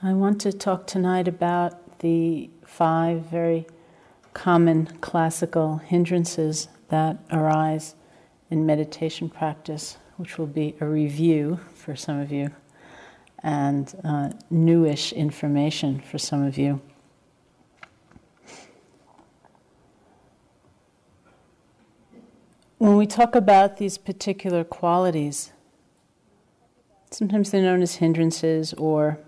I want to talk tonight about the five very common classical hindrances that arise in meditation practice, which will be a review for some of you and uh, newish information for some of you. When we talk about these particular qualities, sometimes they're known as hindrances or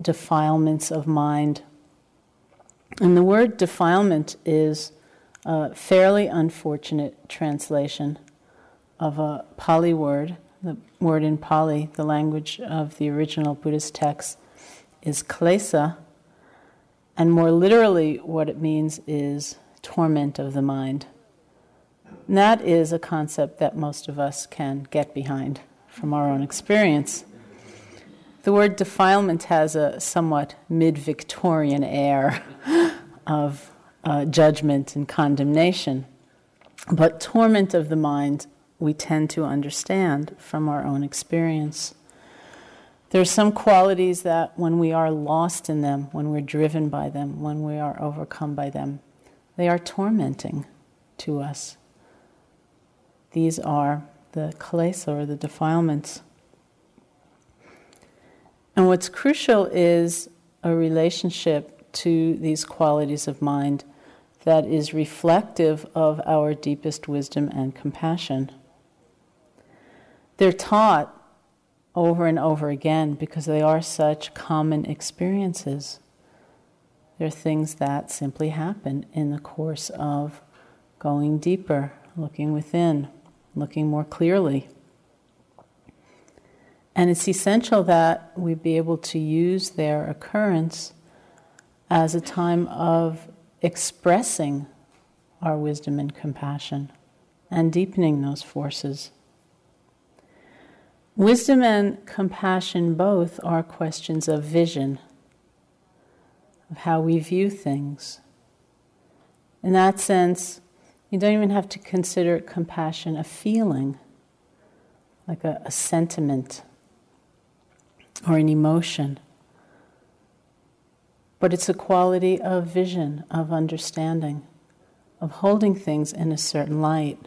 defilements of mind. And the word defilement is a fairly unfortunate translation of a Pali word. The word in Pali, the language of the original Buddhist text, is klesa. And more literally, what it means is torment of the mind. And that is a concept that most of us can get behind from our own experience. The word defilement has a somewhat mid Victorian air of uh, judgment and condemnation. But torment of the mind, we tend to understand from our own experience. There are some qualities that, when we are lost in them, when we're driven by them, when we are overcome by them, they are tormenting to us. These are the klesa, or the defilements. And what's crucial is a relationship to these qualities of mind that is reflective of our deepest wisdom and compassion. They're taught over and over again because they are such common experiences. They're things that simply happen in the course of going deeper, looking within, looking more clearly. And it's essential that we be able to use their occurrence as a time of expressing our wisdom and compassion and deepening those forces. Wisdom and compassion both are questions of vision, of how we view things. In that sense, you don't even have to consider compassion a feeling, like a, a sentiment or an emotion. But it's a quality of vision, of understanding, of holding things in a certain light.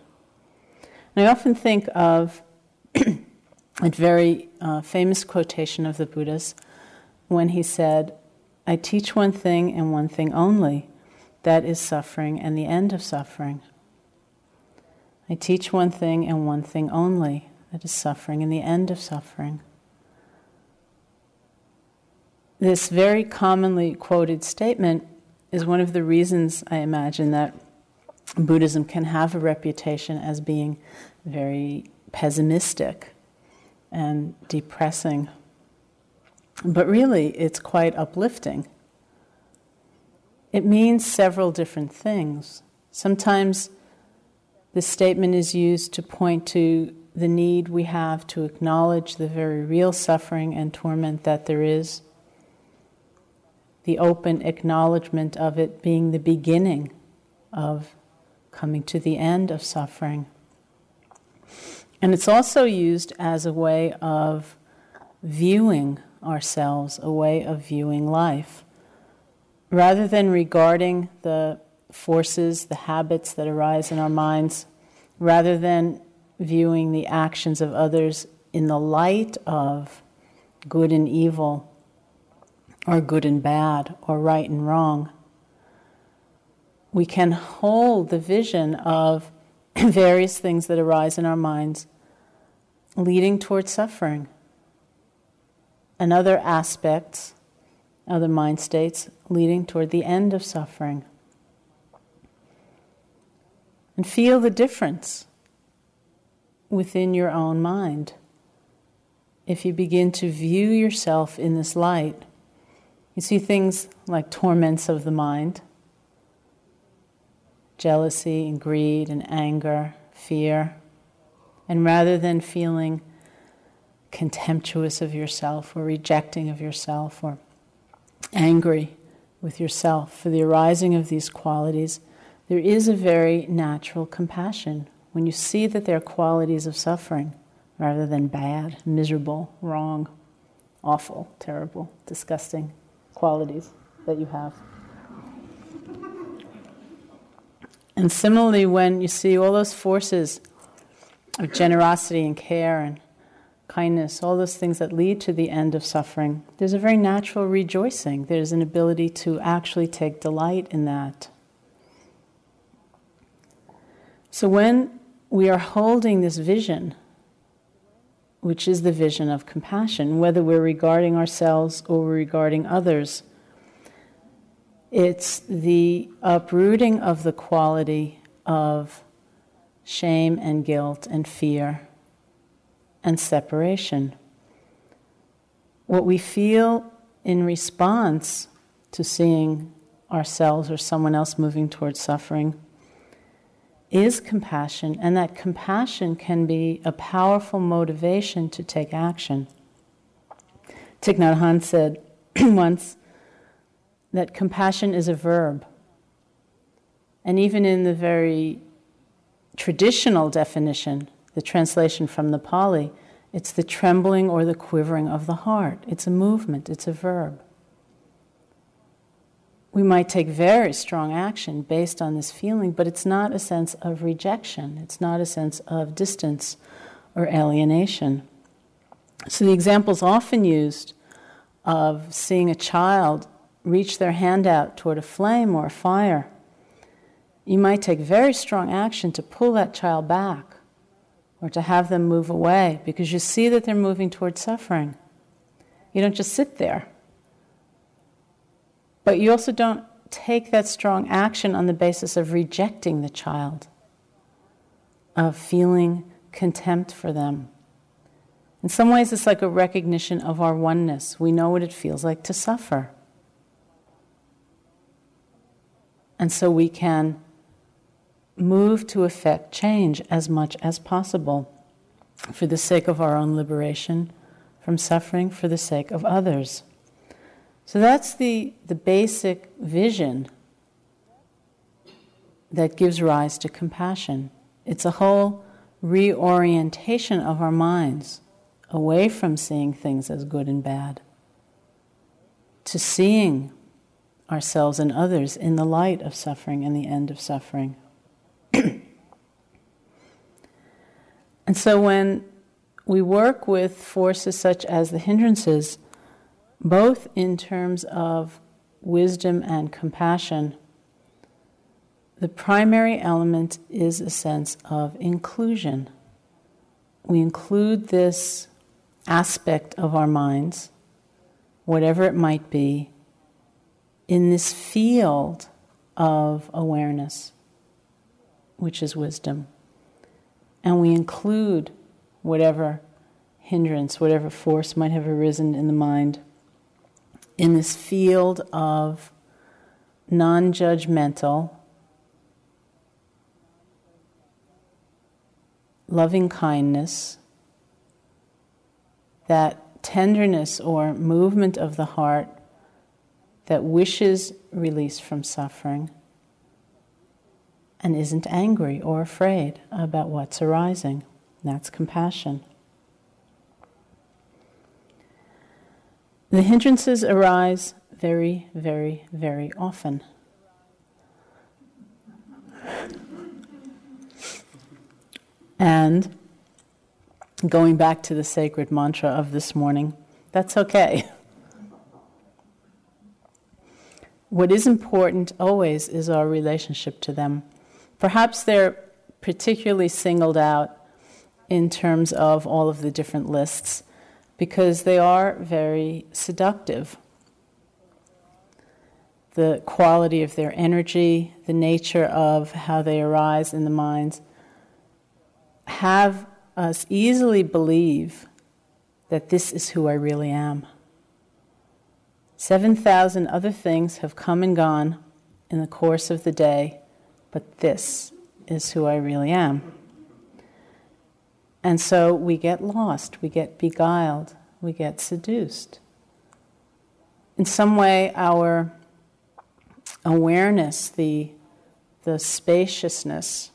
And I often think of a very uh, famous quotation of the Buddha's when he said, I teach one thing and one thing only that is suffering and the end of suffering. I teach one thing and one thing only that is suffering and the end of suffering. This very commonly quoted statement is one of the reasons I imagine that Buddhism can have a reputation as being very pessimistic and depressing. But really, it's quite uplifting. It means several different things. Sometimes the statement is used to point to the need we have to acknowledge the very real suffering and torment that there is the open acknowledgement of it being the beginning of coming to the end of suffering. And it's also used as a way of viewing ourselves, a way of viewing life. Rather than regarding the forces, the habits that arise in our minds, rather than viewing the actions of others in the light of good and evil, or good and bad, or right and wrong. We can hold the vision of various things that arise in our minds leading towards suffering, and other aspects, other mind states leading toward the end of suffering. And feel the difference within your own mind. If you begin to view yourself in this light, you see things like torments of the mind, jealousy and greed and anger, fear. And rather than feeling contemptuous of yourself or rejecting of yourself or angry with yourself for the arising of these qualities, there is a very natural compassion when you see that they're qualities of suffering rather than bad, miserable, wrong, awful, terrible, disgusting qualities that you have. And similarly, when you see all those forces of generosity and care and kindness, all those things that lead to the end of suffering, there's a very natural rejoicing. There's an ability to actually take delight in that. So when we are holding this vision, which is the vision of compassion, whether we're regarding ourselves or we're regarding others, it's the uprooting of the quality of shame and guilt and fear and separation. What we feel in response to seeing ourselves or someone else moving towards suffering is compassion, and that compassion can be a powerful motivation to take action. Thich Nhat Hanh said once that compassion is a verb. And even in the very traditional definition, the translation from the Pali, it's the trembling or the quivering of the heart. It's a movement, it's a verb. We might take very strong action based on this feeling, but it's not a sense of rejection, it's not a sense of distance or alienation. So, the examples often used of seeing a child reach their hand out toward a flame or a fire, you might take very strong action to pull that child back or to have them move away because you see that they're moving towards suffering. You don't just sit there. But you also don't take that strong action on the basis of rejecting the child, of feeling contempt for them. In some ways, it's like a recognition of our oneness. We know what it feels like to suffer. And so we can move to effect change as much as possible for the sake of our own liberation from suffering, for the sake of others. So that's the, the basic vision that gives rise to compassion. It's a whole reorientation of our minds away from seeing things as good and bad to seeing ourselves and others in the light of suffering and the end of suffering. And so when we work with forces such as the hindrances, both in terms of wisdom and compassion, the primary element is a sense of inclusion. We include this aspect of our minds, whatever it might be, in this field of awareness, which is wisdom and we include whatever hindrance, whatever force might have arisen in the mind in this field of non judgmental, loving kindness, that tenderness or movement of the heart that wishes release from suffering and isn't angry or afraid about what's arising. That's compassion. The hindrances arise very, very, very often. And going back to the sacred mantra of this morning, that's okay. What is important always is our relationship to them. Perhaps they're particularly singled out in terms of all of the different lists because they are very seductive. The quality of their energy, the nature of how they arise in the minds, have us easily believe that this is who I really am. 7,000 other things have come and gone in the course of the day but this is who I really am. And so we get lost, we get beguiled, we get seduced. In some way, our awareness, the, the spaciousness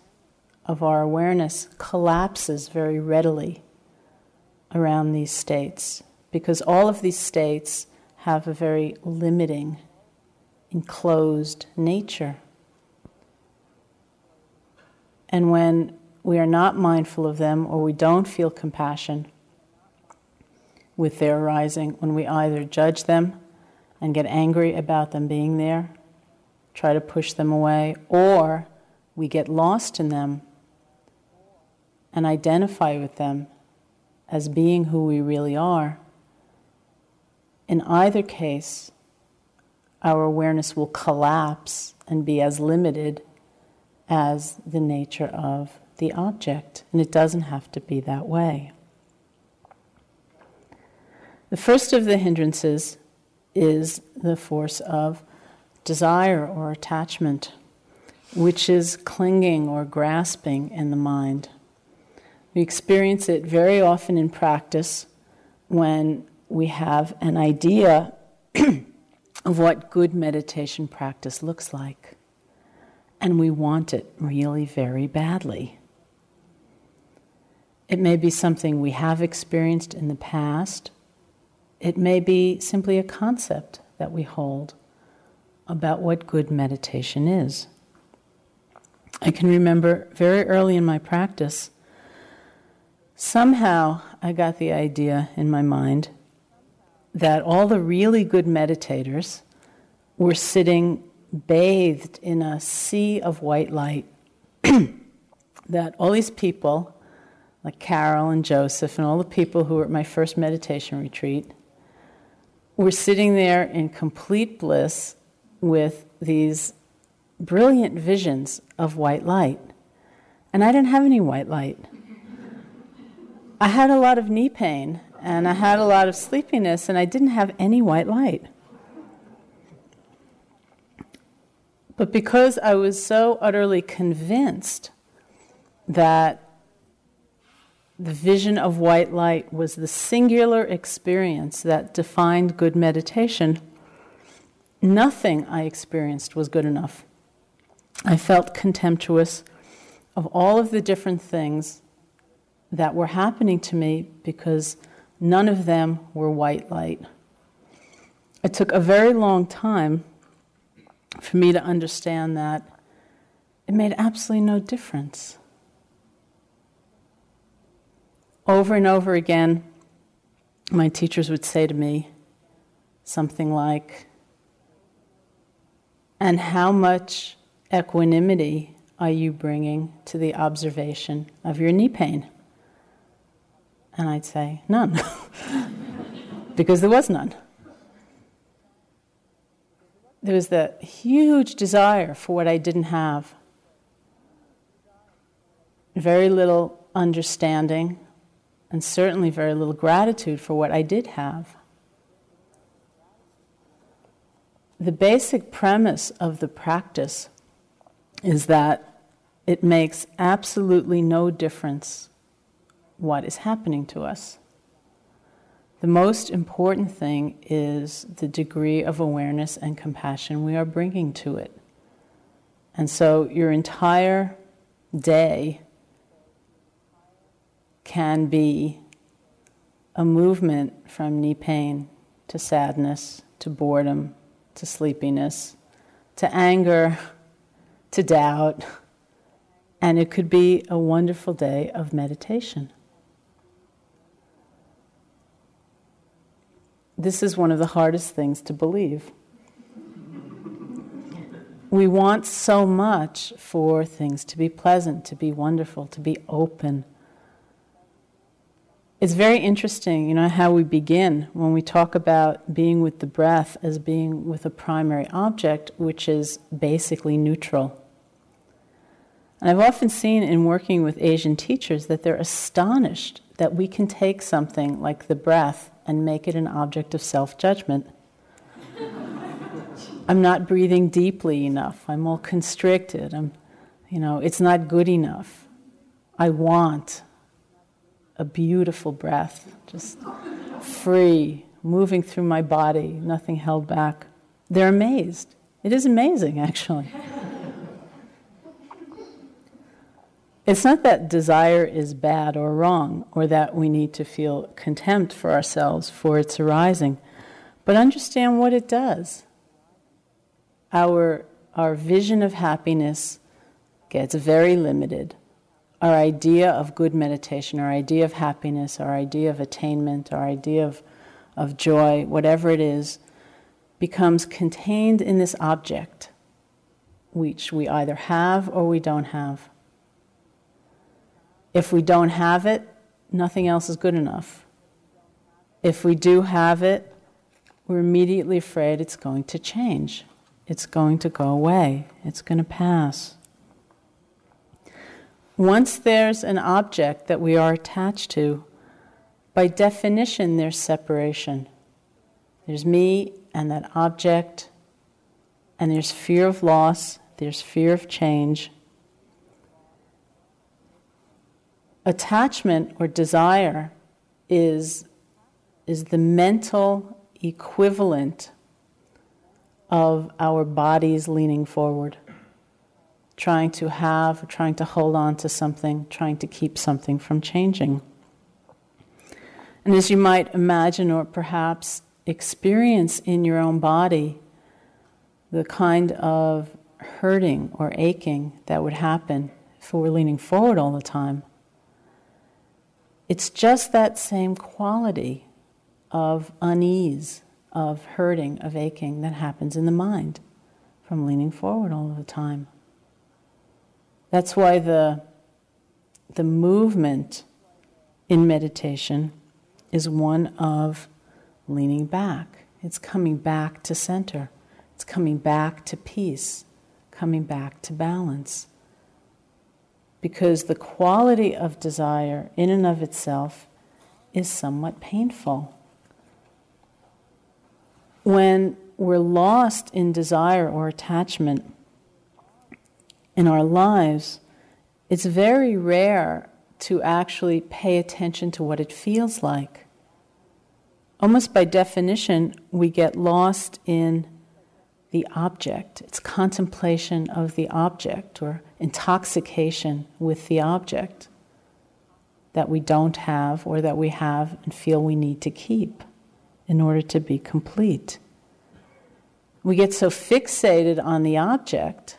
of our awareness, collapses very readily around these states because all of these states have a very limiting, enclosed nature. And when we are not mindful of them or we don't feel compassion with their arising, when we either judge them and get angry about them being there, try to push them away, or we get lost in them and identify with them as being who we really are, in either case, our awareness will collapse and be as limited as the nature of the object. And it doesn't have to be that way. The first of the hindrances is the force of desire or attachment, which is clinging or grasping in the mind. We experience it very often in practice when we have an idea of what good meditation practice looks like, and we want it really very badly. It may be something we have experienced in the past. It may be simply a concept that we hold about what good meditation is. I can remember very early in my practice Somehow I got the idea in my mind that all the really good meditators were sitting bathed in a sea of white light. that all these people, like Carol and Joseph and all the people who were at my first meditation retreat, were sitting there in complete bliss with these brilliant visions of white light. And I didn't have any white light. I had a lot of knee pain and I had a lot of sleepiness, and I didn't have any white light. But because I was so utterly convinced that the vision of white light was the singular experience that defined good meditation, nothing I experienced was good enough. I felt contemptuous of all of the different things that were happening to me because none of them were white light. It took a very long time for me to understand that it made absolutely no difference. Over and over again, my teachers would say to me something like, And how much equanimity are you bringing to the observation of your knee pain? And I'd say, none. because there was none. There was the huge desire for what I didn't have. Very little understanding, and certainly very little gratitude for what I did have. The basic premise of the practice is that it makes absolutely no difference what is happening to us. The most important thing is the degree of awareness and compassion we are bringing to it. And so your entire day can be a movement from knee pain to sadness to boredom to sleepiness to anger to doubt. And it could be a wonderful day of meditation. This is one of the hardest things to believe. We want so much for things to be pleasant, to be wonderful, to be open. It's very interesting, you know, how we begin when we talk about being with the breath as being with a primary object, which is basically neutral. And I've often seen in working with Asian teachers that they're astonished that we can take something like the breath and make it an object of self judgment. I'm not breathing deeply enough. I'm all constricted. I'm, you know, it's not good enough. I want a beautiful breath, just free, moving through my body, nothing held back. They're amazed. It is amazing, actually. It's not that desire is bad or wrong, or that we need to feel contempt for ourselves for its arising, but understand what it does. Our, our vision of happiness gets very limited. Our idea of good meditation, our idea of happiness, our idea of attainment, our idea of, of joy, whatever it is, becomes contained in this object, which we either have or we don't have. If we don't have it, nothing else is good enough. If we do have it, we're immediately afraid it's going to change. It's going to go away. It's going to pass. Once there's an object that we are attached to, by definition, there's separation. There's me and that object, and there's fear of loss, there's fear of change, attachment or desire is, is the mental equivalent of our bodies leaning forward, trying to have, trying to hold on to something, trying to keep something from changing. And as you might imagine, or perhaps experience in your own body, the kind of hurting or aching that would happen if we were leaning forward all the time it's just that same quality of unease, of hurting, of aching that happens in the mind from leaning forward all the time. That's why the, the movement in meditation is one of leaning back. It's coming back to center. It's coming back to peace, coming back to balance because the quality of desire in and of itself is somewhat painful. When we're lost in desire or attachment in our lives, it's very rare to actually pay attention to what it feels like. Almost by definition, we get lost in the object, it's contemplation of the object or intoxication with the object that we don't have or that we have and feel we need to keep in order to be complete. We get so fixated on the object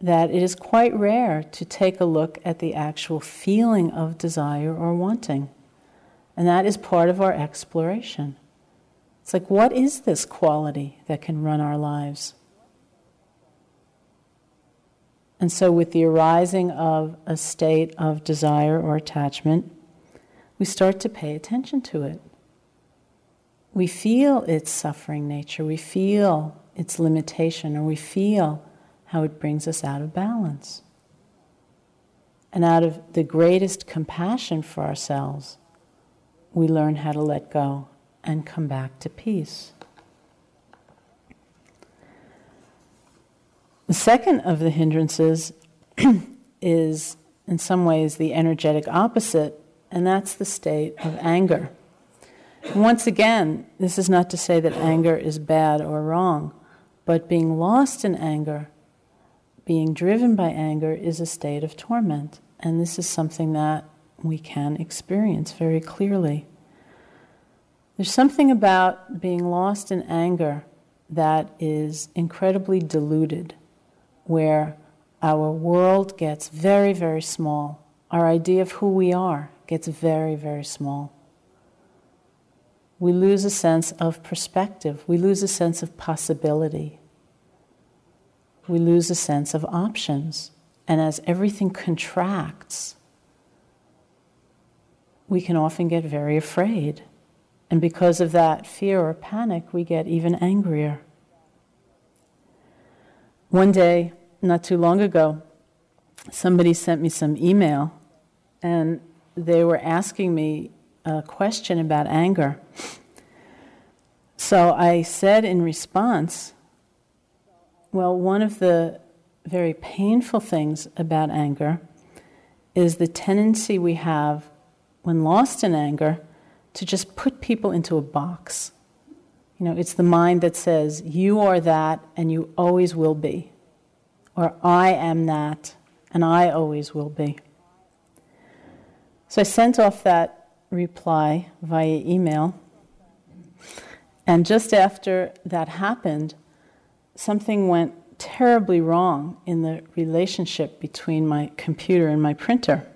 that it is quite rare to take a look at the actual feeling of desire or wanting. And that is part of our exploration. It's like, what is this quality that can run our lives? And so, with the arising of a state of desire or attachment, we start to pay attention to it. We feel its suffering nature, we feel its limitation, or we feel how it brings us out of balance. And out of the greatest compassion for ourselves, we learn how to let go and come back to peace. The second of the hindrances is, in some ways, the energetic opposite, and that's the state of anger. once again, this is not to say that anger is bad or wrong, but being lost in anger, being driven by anger, is a state of torment. And this is something that we can experience very clearly. There's something about being lost in anger that is incredibly diluted, where our world gets very, very small. Our idea of who we are gets very, very small. We lose a sense of perspective, we lose a sense of possibility, we lose a sense of options. And as everything contracts, we can often get very afraid. And because of that fear or panic, we get even angrier. One day, not too long ago, somebody sent me some email and they were asking me a question about anger. So I said in response, well, one of the very painful things about anger is the tendency we have when lost in anger to just put people into a box. You know, it's the mind that says, you are that and you always will be. Or I am that and I always will be. So I sent off that reply via email. And just after that happened, something went terribly wrong in the relationship between my computer and my printer.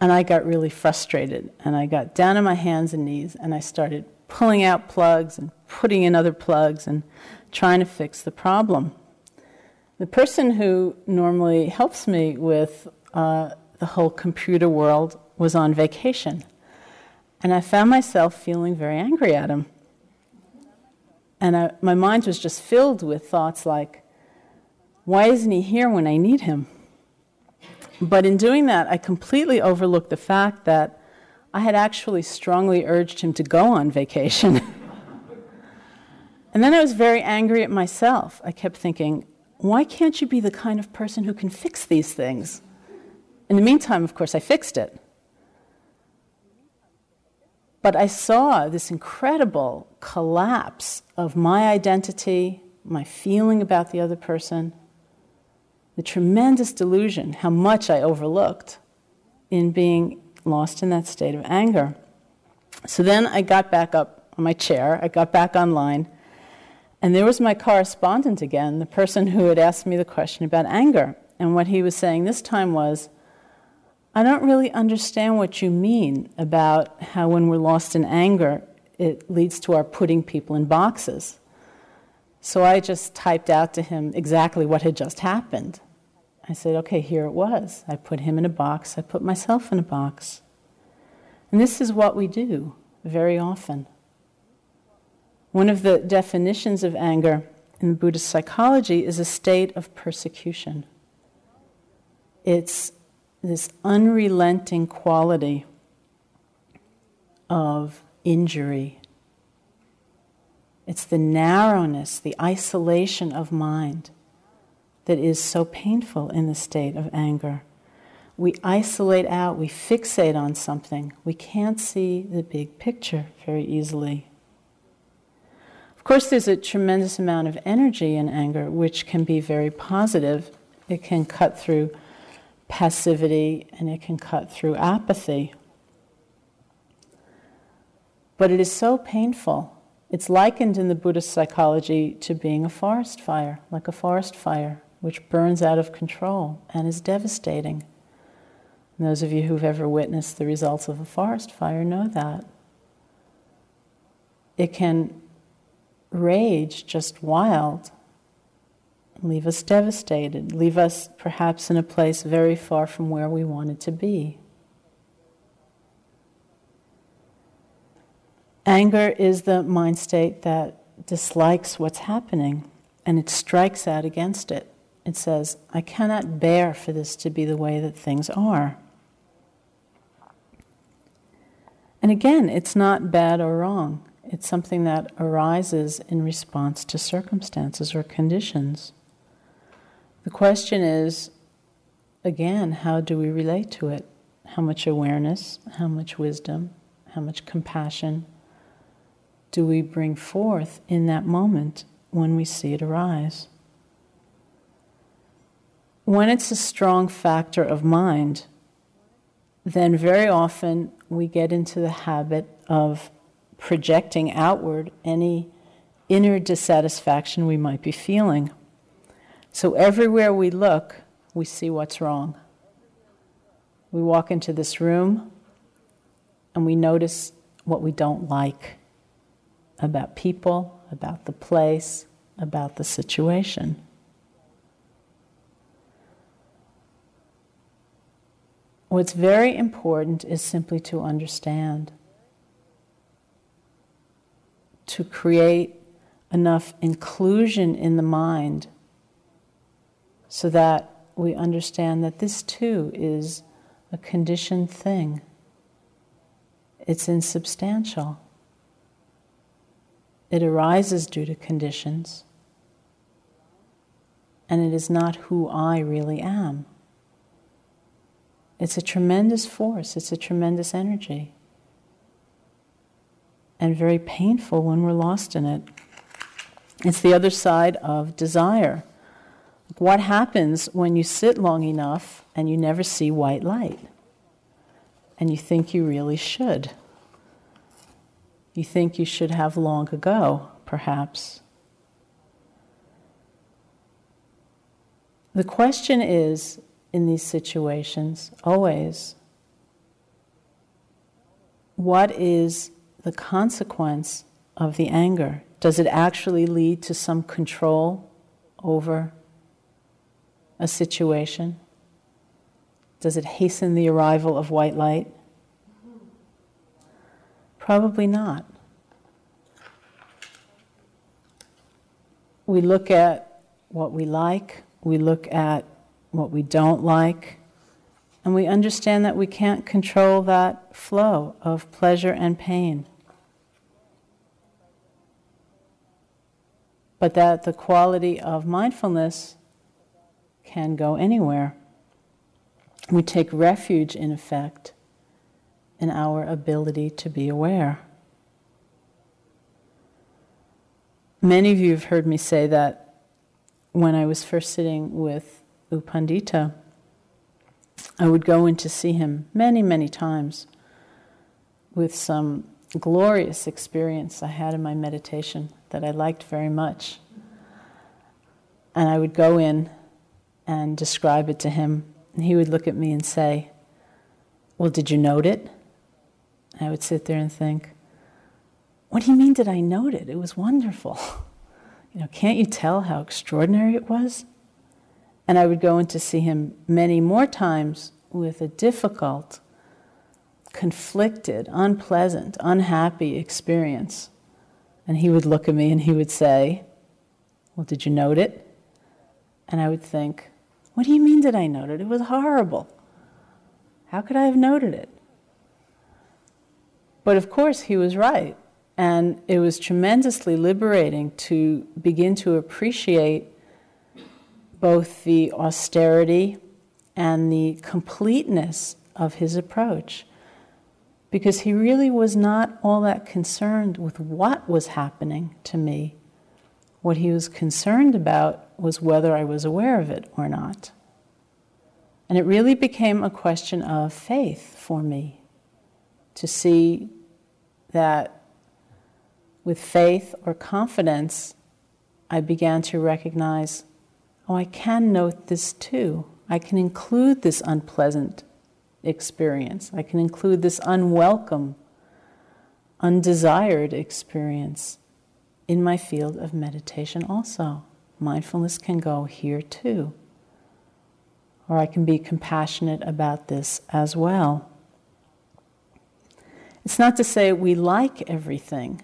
And I got really frustrated, and I got down on my hands and knees, and I started pulling out plugs and putting in other plugs and trying to fix the problem. The person who normally helps me with uh, the whole computer world was on vacation. And I found myself feeling very angry at him. And I, my mind was just filled with thoughts like, why isn't he here when I need him? But in doing that, I completely overlooked the fact that I had actually strongly urged him to go on vacation. and then I was very angry at myself. I kept thinking, why can't you be the kind of person who can fix these things? In the meantime, of course, I fixed it. But I saw this incredible collapse of my identity, my feeling about the other person, the tremendous delusion, how much I overlooked in being lost in that state of anger. So then I got back up on my chair, I got back online, and there was my correspondent again, the person who had asked me the question about anger. And what he was saying this time was, I don't really understand what you mean about how when we're lost in anger, it leads to our putting people in boxes. So I just typed out to him exactly what had just happened. I said, okay, here it was. I put him in a box, I put myself in a box. And this is what we do very often. One of the definitions of anger in Buddhist psychology is a state of persecution. It's this unrelenting quality of injury. It's the narrowness, the isolation of mind that is so painful in the state of anger. We isolate out, we fixate on something. We can't see the big picture very easily. Of course, there's a tremendous amount of energy in anger, which can be very positive. It can cut through passivity and it can cut through apathy. But it is so painful. It's likened in the Buddhist psychology to being a forest fire, like a forest fire, which burns out of control and is devastating. And those of you who've ever witnessed the results of a forest fire know that. It can rage just wild leave us devastated, leave us perhaps in a place very far from where we wanted to be. Anger is the mind state that dislikes what's happening and it strikes out against it. It says, I cannot bear for this to be the way that things are. And again, it's not bad or wrong. It's something that arises in response to circumstances or conditions. The question is again, how do we relate to it? How much awareness, how much wisdom, how much compassion do we bring forth in that moment when we see it arise? When it's a strong factor of mind, then very often we get into the habit of projecting outward any inner dissatisfaction we might be feeling. So everywhere we look, we see what's wrong. We walk into this room and we notice what we don't like about people, about the place, about the situation. What's very important is simply to understand, to create enough inclusion in the mind so that we understand that this too is a conditioned thing. It's insubstantial. It arises due to conditions, and it is not who I really am. It's a tremendous force, it's a tremendous energy, and very painful when we're lost in it. It's the other side of desire what happens when you sit long enough and you never see white light? And you think you really should. You think you should have long ago, perhaps. The question is in these situations always what is the consequence of the anger? Does it actually lead to some control over a situation? Does it hasten the arrival of white light? Probably not. We look at what we like, we look at what we don't like, and we understand that we can't control that flow of pleasure and pain. But that the quality of mindfulness can go anywhere. We take refuge, in effect, in our ability to be aware. Many of you have heard me say that when I was first sitting with U Pandita, I would go in to see him many, many times with some glorious experience I had in my meditation that I liked very much. And I would go in and describe it to him, and he would look at me and say, Well, did you note it? And I would sit there and think, What do you mean, did I note it? It was wonderful. You know, can't you tell how extraordinary it was? And I would go in to see him many more times with a difficult, conflicted, unpleasant, unhappy experience. And he would look at me and he would say, Well, did you note it? And I would think, What do you mean, did I note it? It was horrible. How could I have noted it? But of course, he was right. And it was tremendously liberating to begin to appreciate both the austerity and the completeness of his approach. Because he really was not all that concerned with what was happening to me. What he was concerned about was whether I was aware of it or not. And it really became a question of faith for me to see that with faith or confidence, I began to recognize oh, I can note this too. I can include this unpleasant experience. I can include this unwelcome, undesired experience in my field of meditation also. Mindfulness can go here too. Or I can be compassionate about this as well. It's not to say we like everything,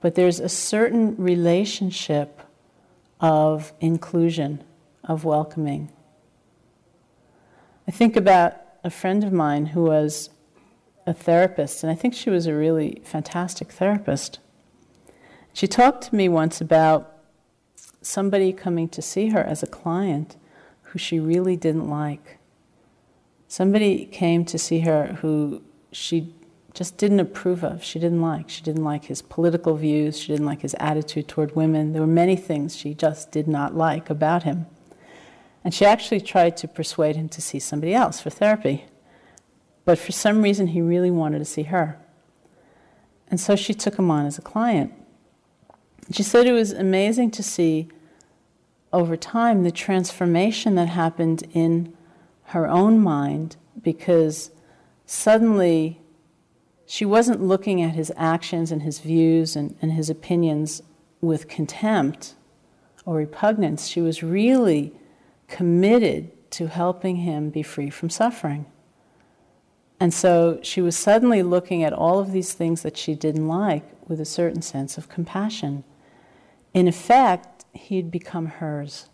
but there's a certain relationship of inclusion, of welcoming. I think about a friend of mine who was a therapist, and I think she was a really fantastic therapist. She talked to me once about somebody coming to see her as a client who she really didn't like. Somebody came to see her who she just didn't approve of, she didn't like. She didn't like his political views, she didn't like his attitude toward women. There were many things she just did not like about him. And she actually tried to persuade him to see somebody else for therapy. But for some reason, he really wanted to see her. And so she took him on as a client. She said it was amazing to see over time the transformation that happened in her own mind because suddenly she wasn't looking at his actions and his views and, and his opinions with contempt or repugnance. She was really committed to helping him be free from suffering. And so she was suddenly looking at all of these things that she didn't like with a certain sense of compassion. In effect, he'd become hers.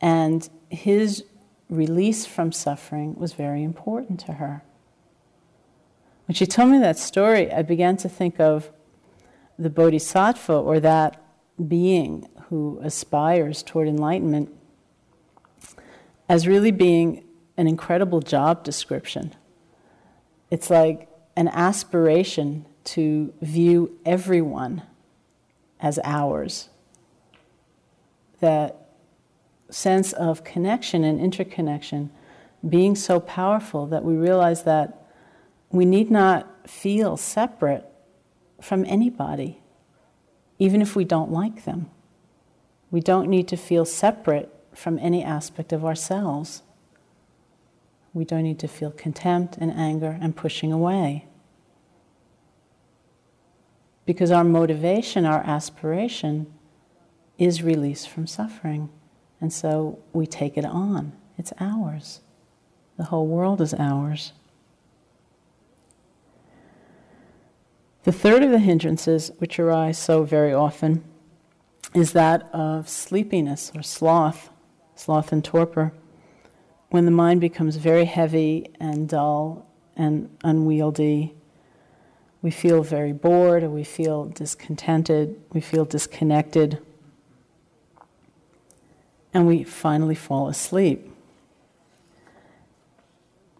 And his release from suffering was very important to her. When she told me that story, I began to think of the bodhisattva or that being who aspires toward enlightenment as really being an incredible job description. It's like an aspiration to view everyone as ours. that sense of connection and interconnection being so powerful that we realize that we need not feel separate from anybody, even if we don't like them. We don't need to feel separate from any aspect of ourselves. We don't need to feel contempt and anger and pushing away. Because our motivation, our aspiration, is release from suffering. And so we take it on. It's ours. The whole world is ours. The third of the hindrances, which arise so very often, is that of sleepiness or sloth, sloth and torpor. When the mind becomes very heavy and dull and unwieldy, we feel very bored or we feel discontented, we feel disconnected, and we finally fall asleep.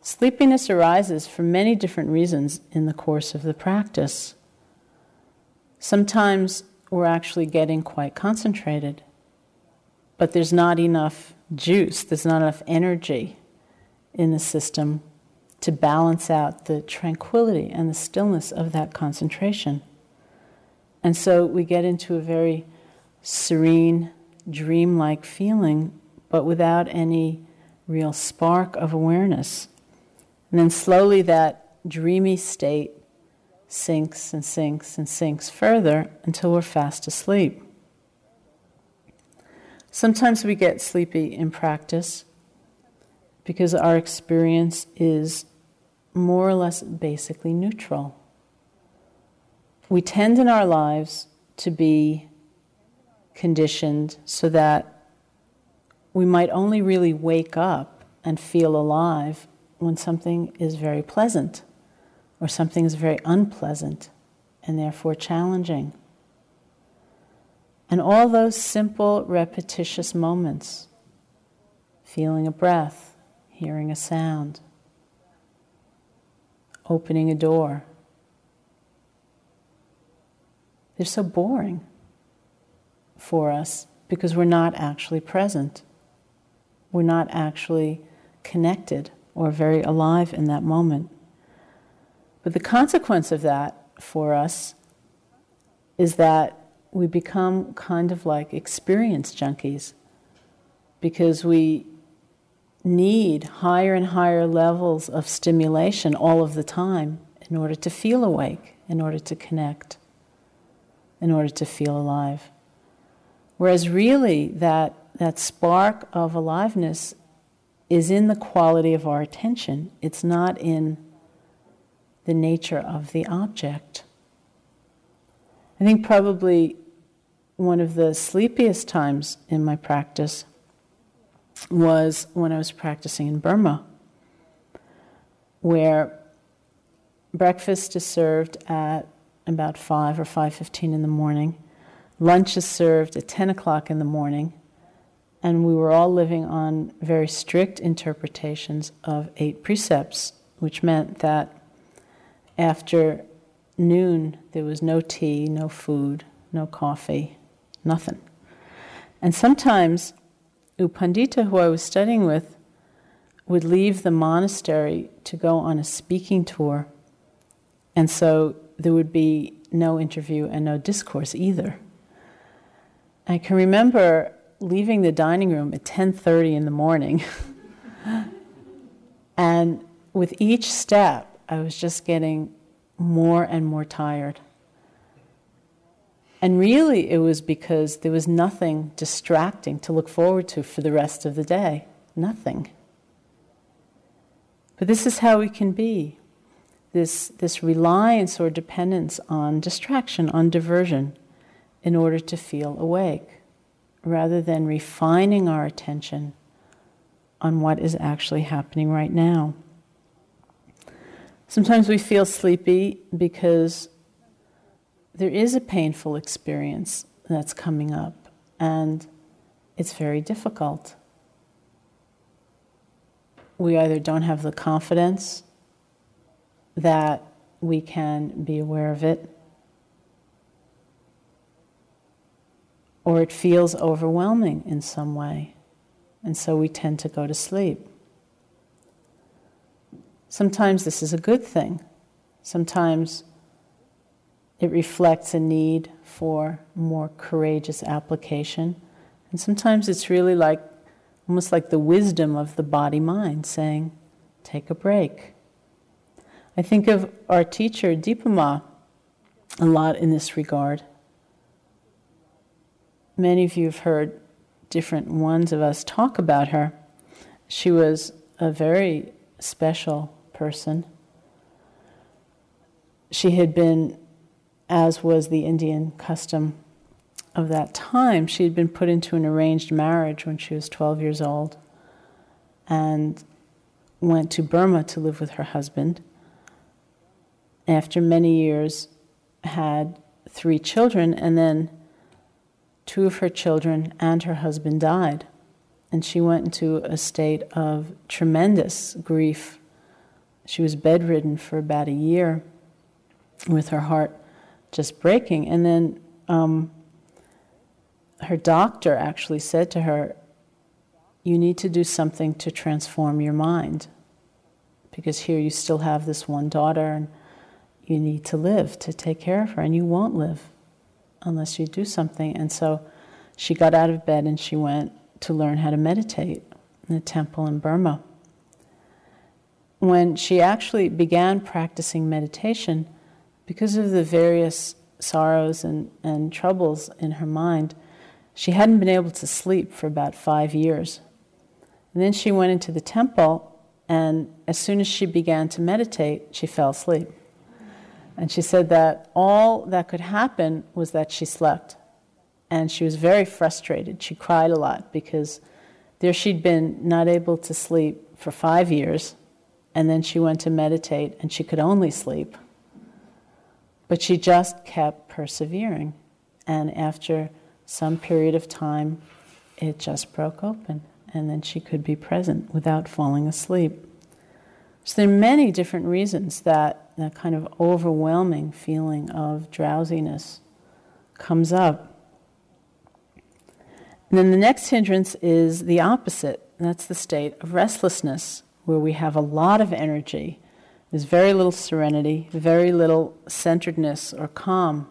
Sleepiness arises for many different reasons in the course of the practice. Sometimes we're actually getting quite concentrated, but there's not enough juice, there's not enough energy in the system to balance out the tranquility and the stillness of that concentration. And so we get into a very serene, dreamlike feeling, but without any real spark of awareness. And then slowly that dreamy state sinks and sinks and sinks further until we're fast asleep. Sometimes we get sleepy in practice because our experience is more or less basically neutral. We tend in our lives to be conditioned so that we might only really wake up and feel alive when something is very pleasant or something is very unpleasant and therefore challenging. And all those simple, repetitious moments feeling a breath, hearing a sound, opening a door they're so boring for us because we're not actually present. We're not actually connected or very alive in that moment. But the consequence of that for us is that we become kind of like experience junkies because we need higher and higher levels of stimulation all of the time in order to feel awake, in order to connect, in order to feel alive. Whereas really that, that spark of aliveness is in the quality of our attention, it's not in the nature of the object. I think probably one of the sleepiest times in my practice was when I was practicing in Burma, where breakfast is served at about 5 or 5.15 in the morning. Lunch is served at 10 o'clock in the morning. And we were all living on very strict interpretations of eight precepts, which meant that after noon, there was no tea, no food, no coffee, nothing. And sometimes U Pandita, who I was studying with, would leave the monastery to go on a speaking tour. And so there would be no interview and no discourse either. I can remember leaving the dining room at 10:30 in the morning. and with each step, I was just getting more and more tired. And really, it was because there was nothing distracting to look forward to for the rest of the day. Nothing. But this is how we can be this, this reliance or dependence on distraction, on diversion, in order to feel awake, rather than refining our attention on what is actually happening right now. Sometimes we feel sleepy because there is a painful experience that's coming up, and it's very difficult. We either don't have the confidence that we can be aware of it, or it feels overwhelming in some way, and so we tend to go to sleep. Sometimes this is a good thing. Sometimes it reflects a need for more courageous application. And sometimes it's really like almost like the wisdom of the body mind saying, take a break. I think of our teacher, Dipa Ma, a lot in this regard. Many of you have heard different ones of us talk about her. She was a very special person. She had been, as was the Indian custom of that time, she had been put into an arranged marriage when she was 12 years old and went to Burma to live with her husband. After many years, had three children, and then two of her children and her husband died. And she went into a state of tremendous grief. She was bedridden for about a year with her heart just breaking. And then um, her doctor actually said to her, You need to do something to transform your mind. Because here you still have this one daughter, and you need to live to take care of her, and you won't live unless you do something. And so she got out of bed and she went to learn how to meditate in a temple in Burma. When she actually began practicing meditation, because of the various sorrows and, and troubles in her mind, she hadn't been able to sleep for about five years. And then she went into the temple, and as soon as she began to meditate, she fell asleep. And she said that all that could happen was that she slept. And she was very frustrated. She cried a lot because there she'd been not able to sleep for five years, and then she went to meditate and she could only sleep. But she just kept persevering. And after some period of time, it just broke open, and then she could be present without falling asleep. So there are many different reasons that that kind of overwhelming feeling of drowsiness comes up. And then the next hindrance is the opposite. That's the state of restlessness, where we have a lot of energy. There's very little serenity, very little centeredness or calm.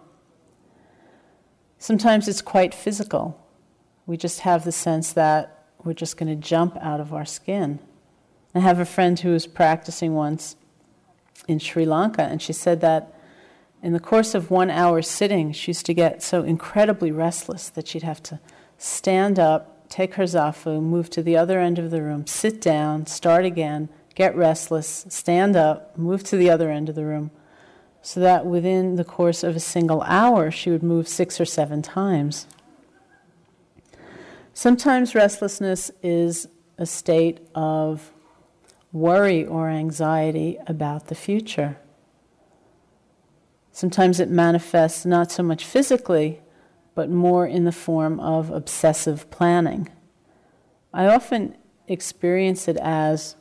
Sometimes it's quite physical. We just have the sense that we're just going to jump out of our skin. I have a friend who was practicing once in Sri Lanka, and she said that in the course of one hour sitting, she used to get so incredibly restless that she'd have to stand up, take her zafu, move to the other end of the room, sit down, start again, get restless, stand up, move to the other end of the room so that within the course of a single hour, she would move six or seven times. Sometimes restlessness is a state of worry or anxiety about the future. Sometimes it manifests not so much physically, but more in the form of obsessive planning. I often experience it as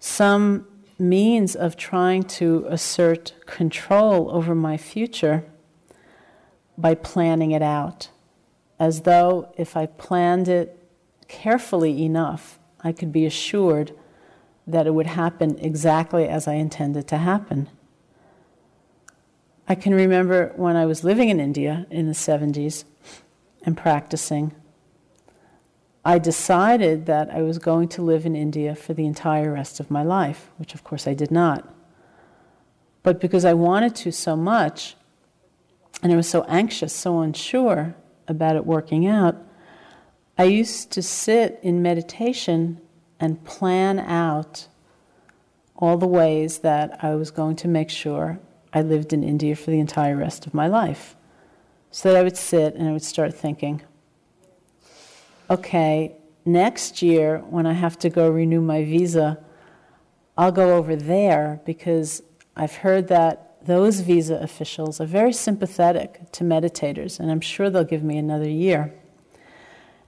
some means of trying to assert control over my future by planning it out, as though if I planned it carefully enough, I could be assured that it would happen exactly as I intended to happen. I can remember when I was living in India in the 70s and practicing, I decided that I was going to live in India for the entire rest of my life, which of course I did not. But because I wanted to so much, and I was so anxious, so unsure about it working out, I used to sit in meditation and plan out all the ways that I was going to make sure I lived in India for the entire rest of my life. So that I would sit and I would start thinking, okay, next year when I have to go renew my visa, I'll go over there because I've heard that those visa officials are very sympathetic to meditators, and I'm sure they'll give me another year.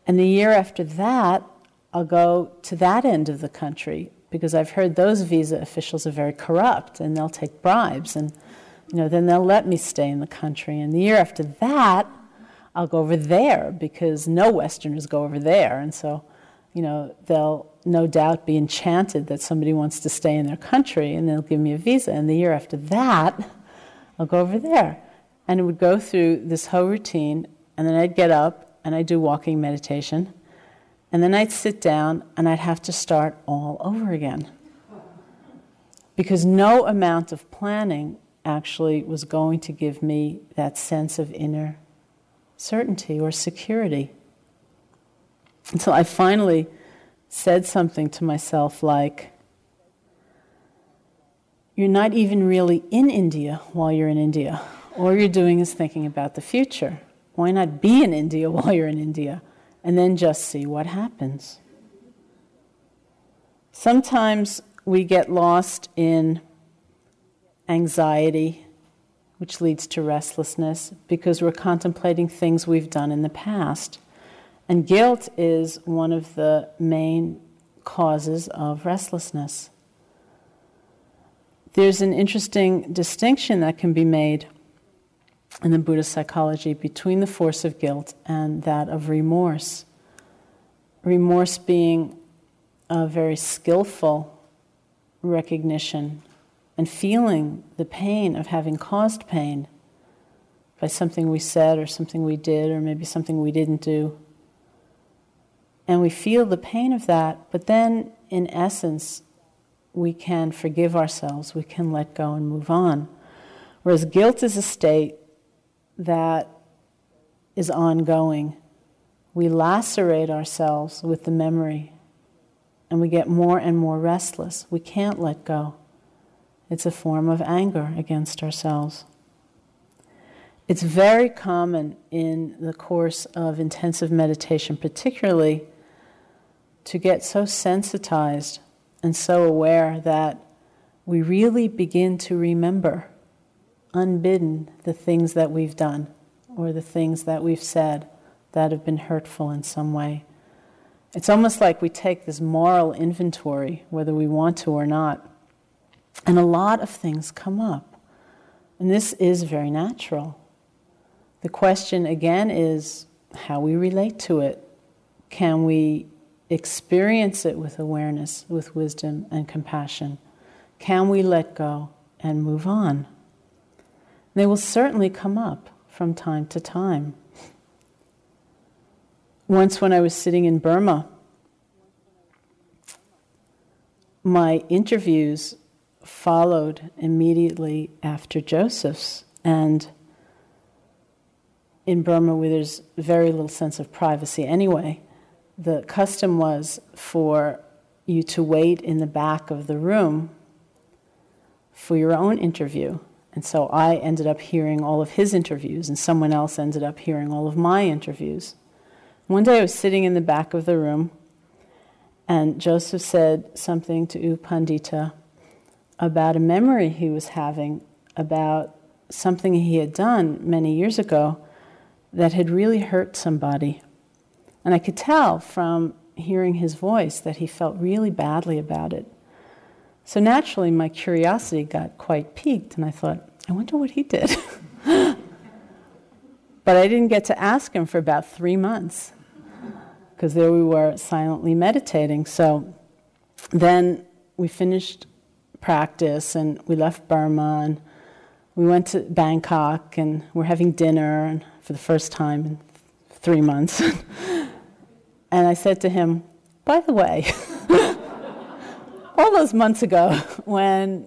And the year after that, I'll go to that end of the country because I've heard those visa officials are very corrupt and they'll take bribes and you know then they'll let me stay in the country and the year after that I'll go over there because no Westerners go over there. And so, you know, they'll no doubt be enchanted that somebody wants to stay in their country and they'll give me a visa. And the year after that, I'll go over there. And it would go through this whole routine. And then I'd get up and I'd do walking meditation. And then I'd sit down and I'd have to start all over again. Because no amount of planning actually was going to give me that sense of inner certainty or security. Until I finally said something to myself like, You're not even really in India while you're in India. All you're doing is thinking about the future. Why not be in India while you're in India? And then just see what happens. Sometimes we get lost in anxiety which leads to restlessness because we're contemplating things we've done in the past. And guilt is one of the main causes of restlessness. There's an interesting distinction that can be made in the Buddhist psychology between the force of guilt and that of remorse. Remorse being a very skillful recognition and feeling the pain of having caused pain by something we said or something we did or maybe something we didn't do. And we feel the pain of that, but then in essence, we can forgive ourselves, we can let go and move on. Whereas guilt is a state that is ongoing. We lacerate ourselves with the memory and we get more and more restless. We can't let go. It's a form of anger against ourselves. It's very common in the course of intensive meditation, particularly, to get so sensitized and so aware that we really begin to remember, unbidden, the things that we've done or the things that we've said that have been hurtful in some way. It's almost like we take this moral inventory, whether we want to or not, and a lot of things come up. And this is very natural. The question again is how we relate to it. Can we experience it with awareness, with wisdom and compassion? Can we let go and move on? They will certainly come up from time to time. Once, when I was sitting in Burma, my interviews followed immediately after Joseph's. And in Burma, where there's very little sense of privacy anyway, the custom was for you to wait in the back of the room for your own interview. And so I ended up hearing all of his interviews, and someone else ended up hearing all of my interviews. One day I was sitting in the back of the room, and Joseph said something to U Pandita about a memory he was having about something he had done many years ago that had really hurt somebody. And I could tell from hearing his voice that he felt really badly about it. So naturally, my curiosity got quite piqued, and I thought, I wonder what he did. but I didn't get to ask him for about three months, because there we were silently meditating. So then we finished practice, and we left Burma, and we went to Bangkok, and we're having dinner for the first time in three months. and I said to him, by the way, all those months ago, when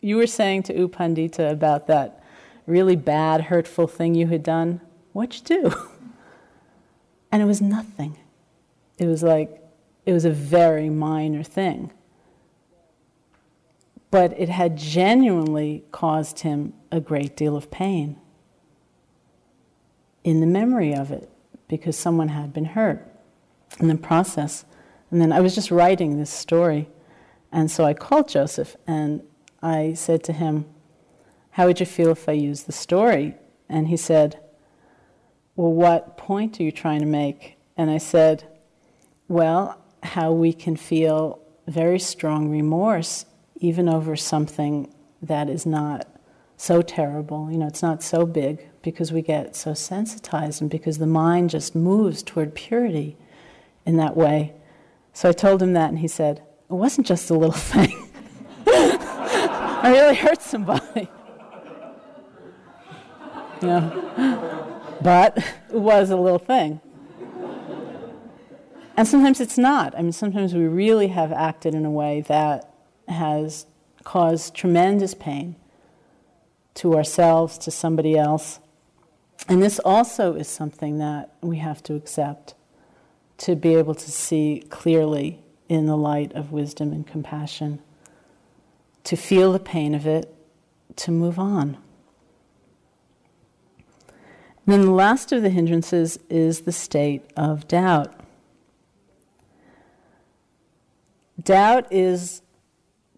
you were saying to U Pandita about that really bad, hurtful thing you had done, what'd you do? And it was nothing. It was like, it was a very minor thing but it had genuinely caused him a great deal of pain in the memory of it because someone had been hurt in the process. And then I was just writing this story, and so I called Joseph and I said to him, How would you feel if I used the story? And he said, Well, what point are you trying to make? And I said, Well, how we can feel very strong remorse even over something that is not so terrible. You know, it's not so big, because we get so sensitized and because the mind just moves toward purity in that way. So I told him that, and he said, It wasn't just a little thing. I really hurt somebody. You know? But it was a little thing. And sometimes it's not. I mean, sometimes we really have acted in a way that has caused tremendous pain to ourselves, to somebody else. And this also is something that we have to accept to be able to see clearly in the light of wisdom and compassion, to feel the pain of it, to move on. And then the last of the hindrances is the state of doubt. Doubt is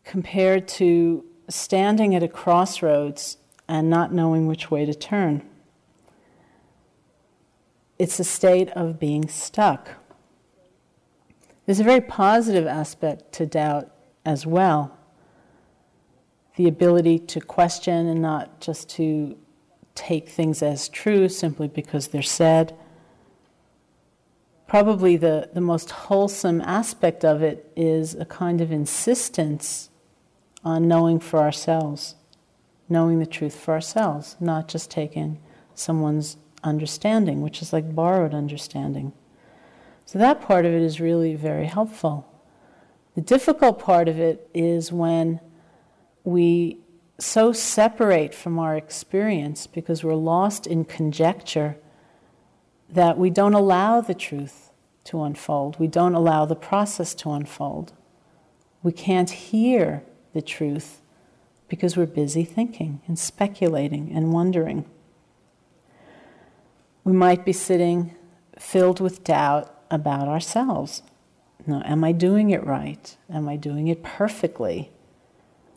compared to standing at a crossroads and not knowing which way to turn. It's a state of being stuck. There's a very positive aspect to doubt as well the ability to question and not just to take things as true simply because they're said. Probably the, the most wholesome aspect of it is a kind of insistence on knowing for ourselves, knowing the truth for ourselves, not just taking someone's understanding, which is like borrowed understanding. So that part of it is really very helpful. The difficult part of it is when we so separate from our experience because we're lost in conjecture that we don't allow the truth to unfold. We don't allow the process to unfold. We can't hear the truth because we're busy thinking and speculating and wondering. We might be sitting filled with doubt about ourselves. No, am I doing it right? Am I doing it perfectly?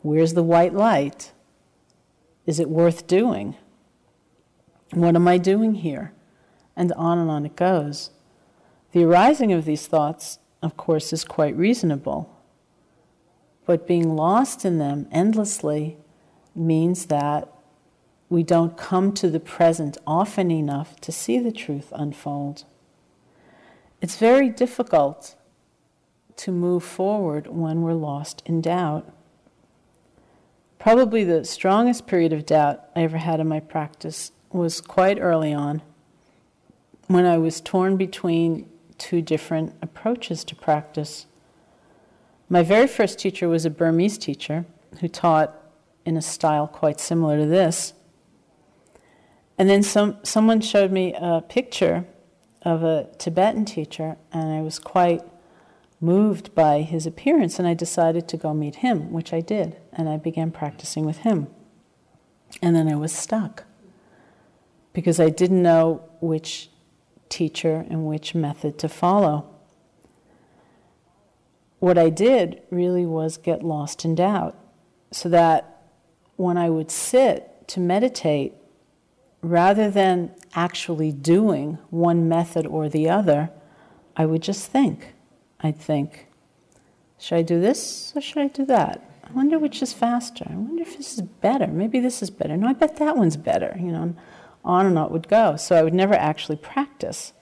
Where's the white light? Is it worth doing? What am I doing here? And on and on it goes. The arising of these thoughts, of course, is quite reasonable. But being lost in them endlessly means that we don't come to the present often enough to see the truth unfold. It's very difficult to move forward when we're lost in doubt. Probably the strongest period of doubt I ever had in my practice was quite early on when I was torn between two different approaches to practice. My very first teacher was a Burmese teacher who taught in a style quite similar to this. And then some, someone showed me a picture of a Tibetan teacher, and I was quite moved by his appearance, and I decided to go meet him, which I did, and I began practicing with him. And then I was stuck because I didn't know which teacher and which method to follow. What I did really was get lost in doubt, so that when I would sit to meditate, rather than actually doing one method or the other, I would just think. I'd think, should I do this or should I do that? I wonder which is faster. I wonder if this is better. Maybe this is better. No, I bet that one's better. You know, and on and on it would go. So I would never actually practice.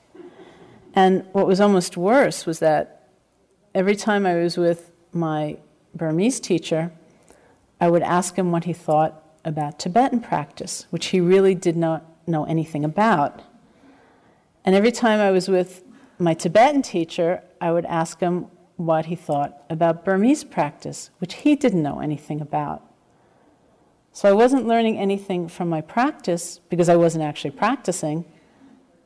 And what was almost worse was that every time I was with my Burmese teacher, I would ask him what he thought about Tibetan practice, which he really did not know anything about. And every time I was with my Tibetan teacher, I would ask him what he thought about Burmese practice, which he didn't know anything about. So I wasn't learning anything from my practice because I wasn't actually practicing,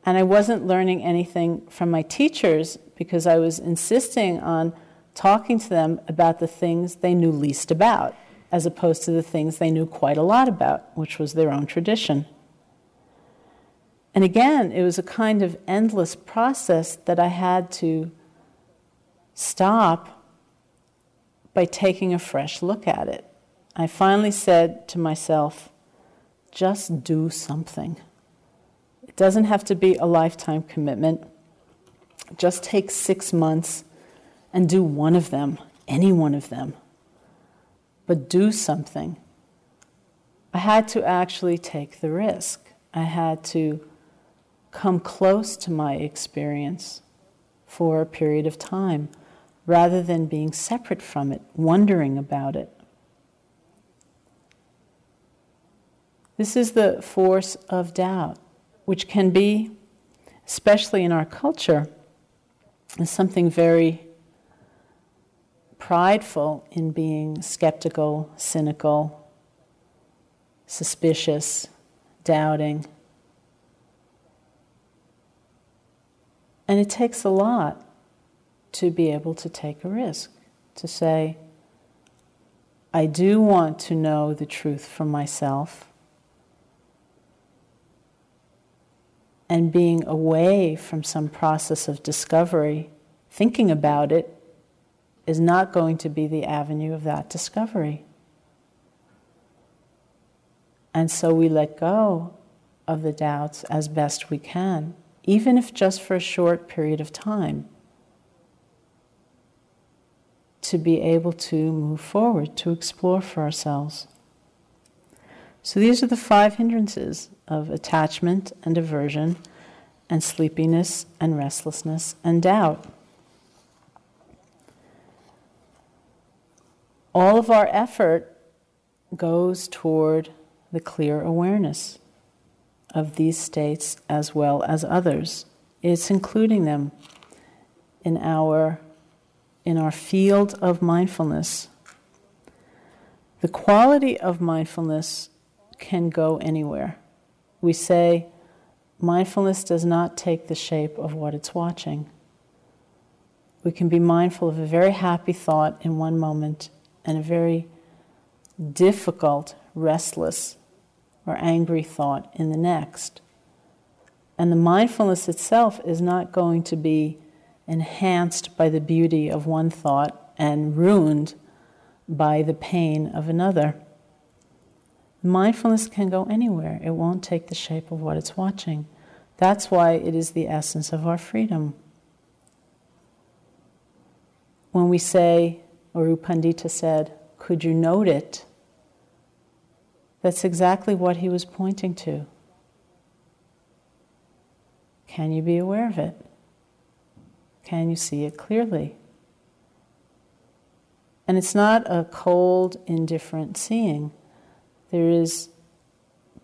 and I wasn't learning anything from my teachers because I was insisting on talking to them about the things they knew least about, as opposed to the things they knew quite a lot about, which was their own tradition. And again, it was a kind of endless process that I had to stop by taking a fresh look at it. I finally said to myself, just do something. It doesn't have to be a lifetime commitment. Just take six months and do one of them, any one of them. But do something. I had to actually take the risk I had to come close to my experience for a period of time rather than being separate from it, wondering about it. This is the force of doubt, which can be, especially in our culture, something very prideful in being skeptical, cynical, suspicious, doubting. And it takes a lot to be able to take a risk, to say, I do want to know the truth for myself. And being away from some process of discovery, thinking about it, is not going to be the avenue of that discovery. And so we let go of the doubts as best we can, even if just for a short period of time to be able to move forward, to explore for ourselves. So these are the five hindrances of attachment and aversion, and sleepiness and restlessness and doubt. All of our effort goes toward the clear awareness of these states as well as others. It's including them in our in our field of mindfulness. The quality of mindfulness can go anywhere. We say mindfulness does not take the shape of what it's watching. We can be mindful of a very happy thought in one moment and a very difficult, restless, or angry thought in the next. And the mindfulness itself is not going to be enhanced by the beauty of one thought and ruined by the pain of another. Mindfulness can go anywhere, it won't take the shape of what it's watching. That's why it is the essence of our freedom. When we say, or U Pandita said, could you note it? That's exactly what he was pointing to. Can you be aware of it? Can you see it clearly? And it's not a cold, indifferent seeing. There is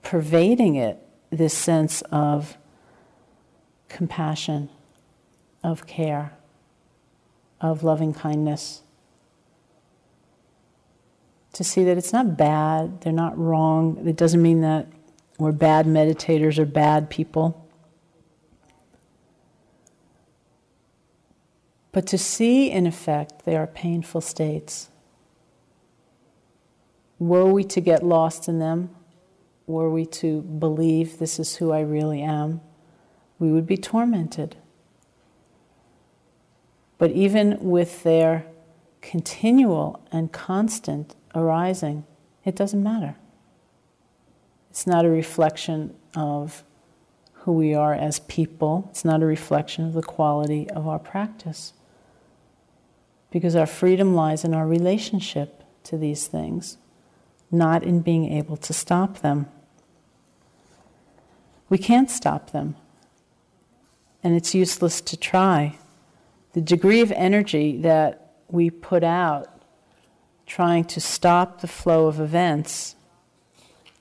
pervading it this sense of compassion, of care, of loving kindness. To see that it's not bad, they're not wrong. It doesn't mean that we're bad meditators or bad people. But to see, in effect, they are painful states. Were we to get lost in them, were we to believe this is who I really am, we would be tormented. But even with their continual and constant arising, it doesn't matter. It's not a reflection of who we are as people, it's not a reflection of the quality of our practice. Because our freedom lies in our relationship to these things, not in being able to stop them. We can't stop them, and it's useless to try. The degree of energy that we put out trying to stop the flow of events,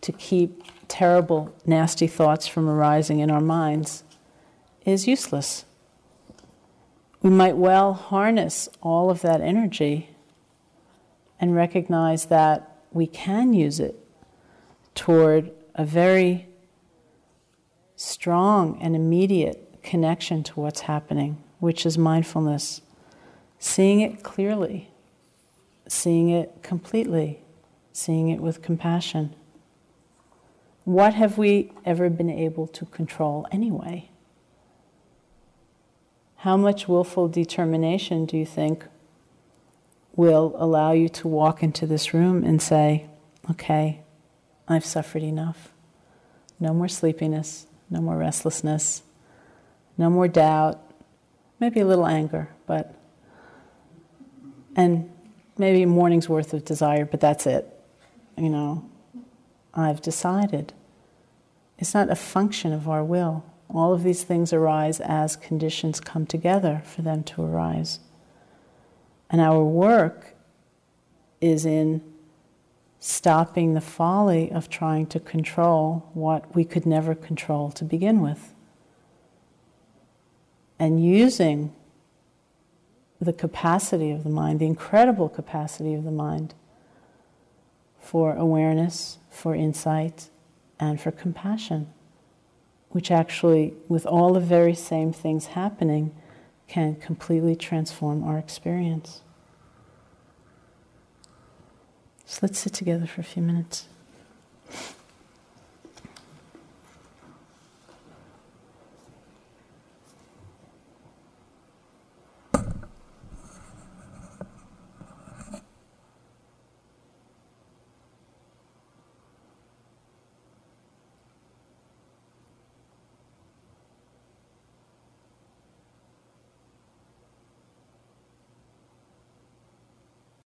to keep terrible, nasty thoughts from arising in our minds, is useless we might well harness all of that energy and recognize that we can use it toward a very strong and immediate connection to what's happening, which is mindfulness. Seeing it clearly, seeing it completely, seeing it with compassion. What have we ever been able to control anyway? How much willful determination do you think will allow you to walk into this room and say, okay, I've suffered enough. No more sleepiness, no more restlessness, no more doubt, maybe a little anger, but, and maybe a morning's worth of desire, but that's it. You know, I've decided. It's not a function of our will. All of these things arise as conditions come together for them to arise. And our work is in stopping the folly of trying to control what we could never control to begin with. And using the capacity of the mind, the incredible capacity of the mind for awareness, for insight, and for compassion, which actually, with all the very same things happening, can completely transform our experience. So let's sit together for a few minutes.